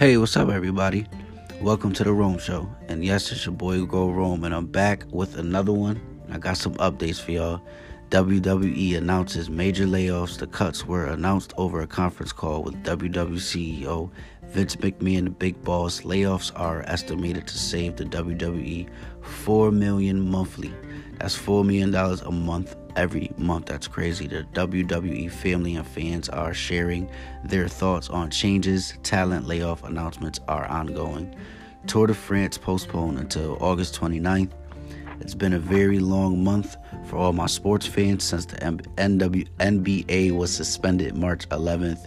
Hey, what's up, everybody? Welcome to the Rome Show. And yes, it's your boy Go Rome, and I'm back with another one. I got some updates for y'all. WWE announces major layoffs. The cuts were announced over a conference call with WWE CEO Vince McMahon, the big boss. Layoffs are estimated to save the WWE four million monthly. That's four million dollars a month every month. That's crazy. The WWE family and fans are sharing their thoughts on changes. Talent layoff announcements are ongoing. Tour de France postponed until August 29th. It's been a very long month for all my sports fans since the NW- NBA was suspended March 11th.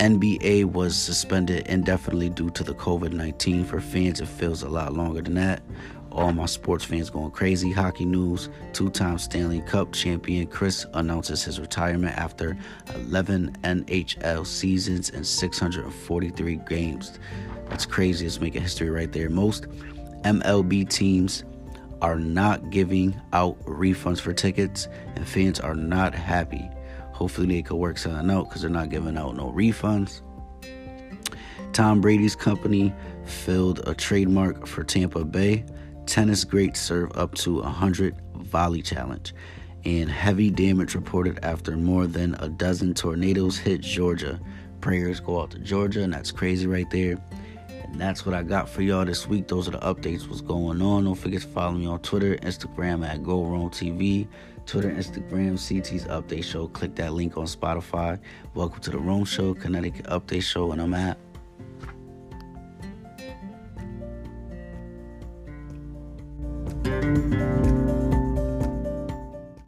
NBA was suspended indefinitely due to the COVID 19. For fans, it feels a lot longer than that. All my sports fans going crazy. Hockey news two time Stanley Cup champion Chris announces his retirement after 11 NHL seasons and 643 games. That's crazy. It's making history right there. Most MLB teams are not giving out refunds for tickets, and fans are not happy. Hopefully, they could work something out because they're not giving out no refunds. Tom Brady's company filled a trademark for Tampa Bay. Tennis greats serve up to 100 volley challenge. And heavy damage reported after more than a dozen tornadoes hit Georgia. Prayers go out to Georgia, and that's crazy right there. That's what I got for y'all this week. Those are the updates. What's going on? Don't forget to follow me on Twitter, Instagram at TV, Twitter, Instagram, CT's Update Show. Click that link on Spotify. Welcome to the Rome Show, Connecticut Update Show, and I'm at. thank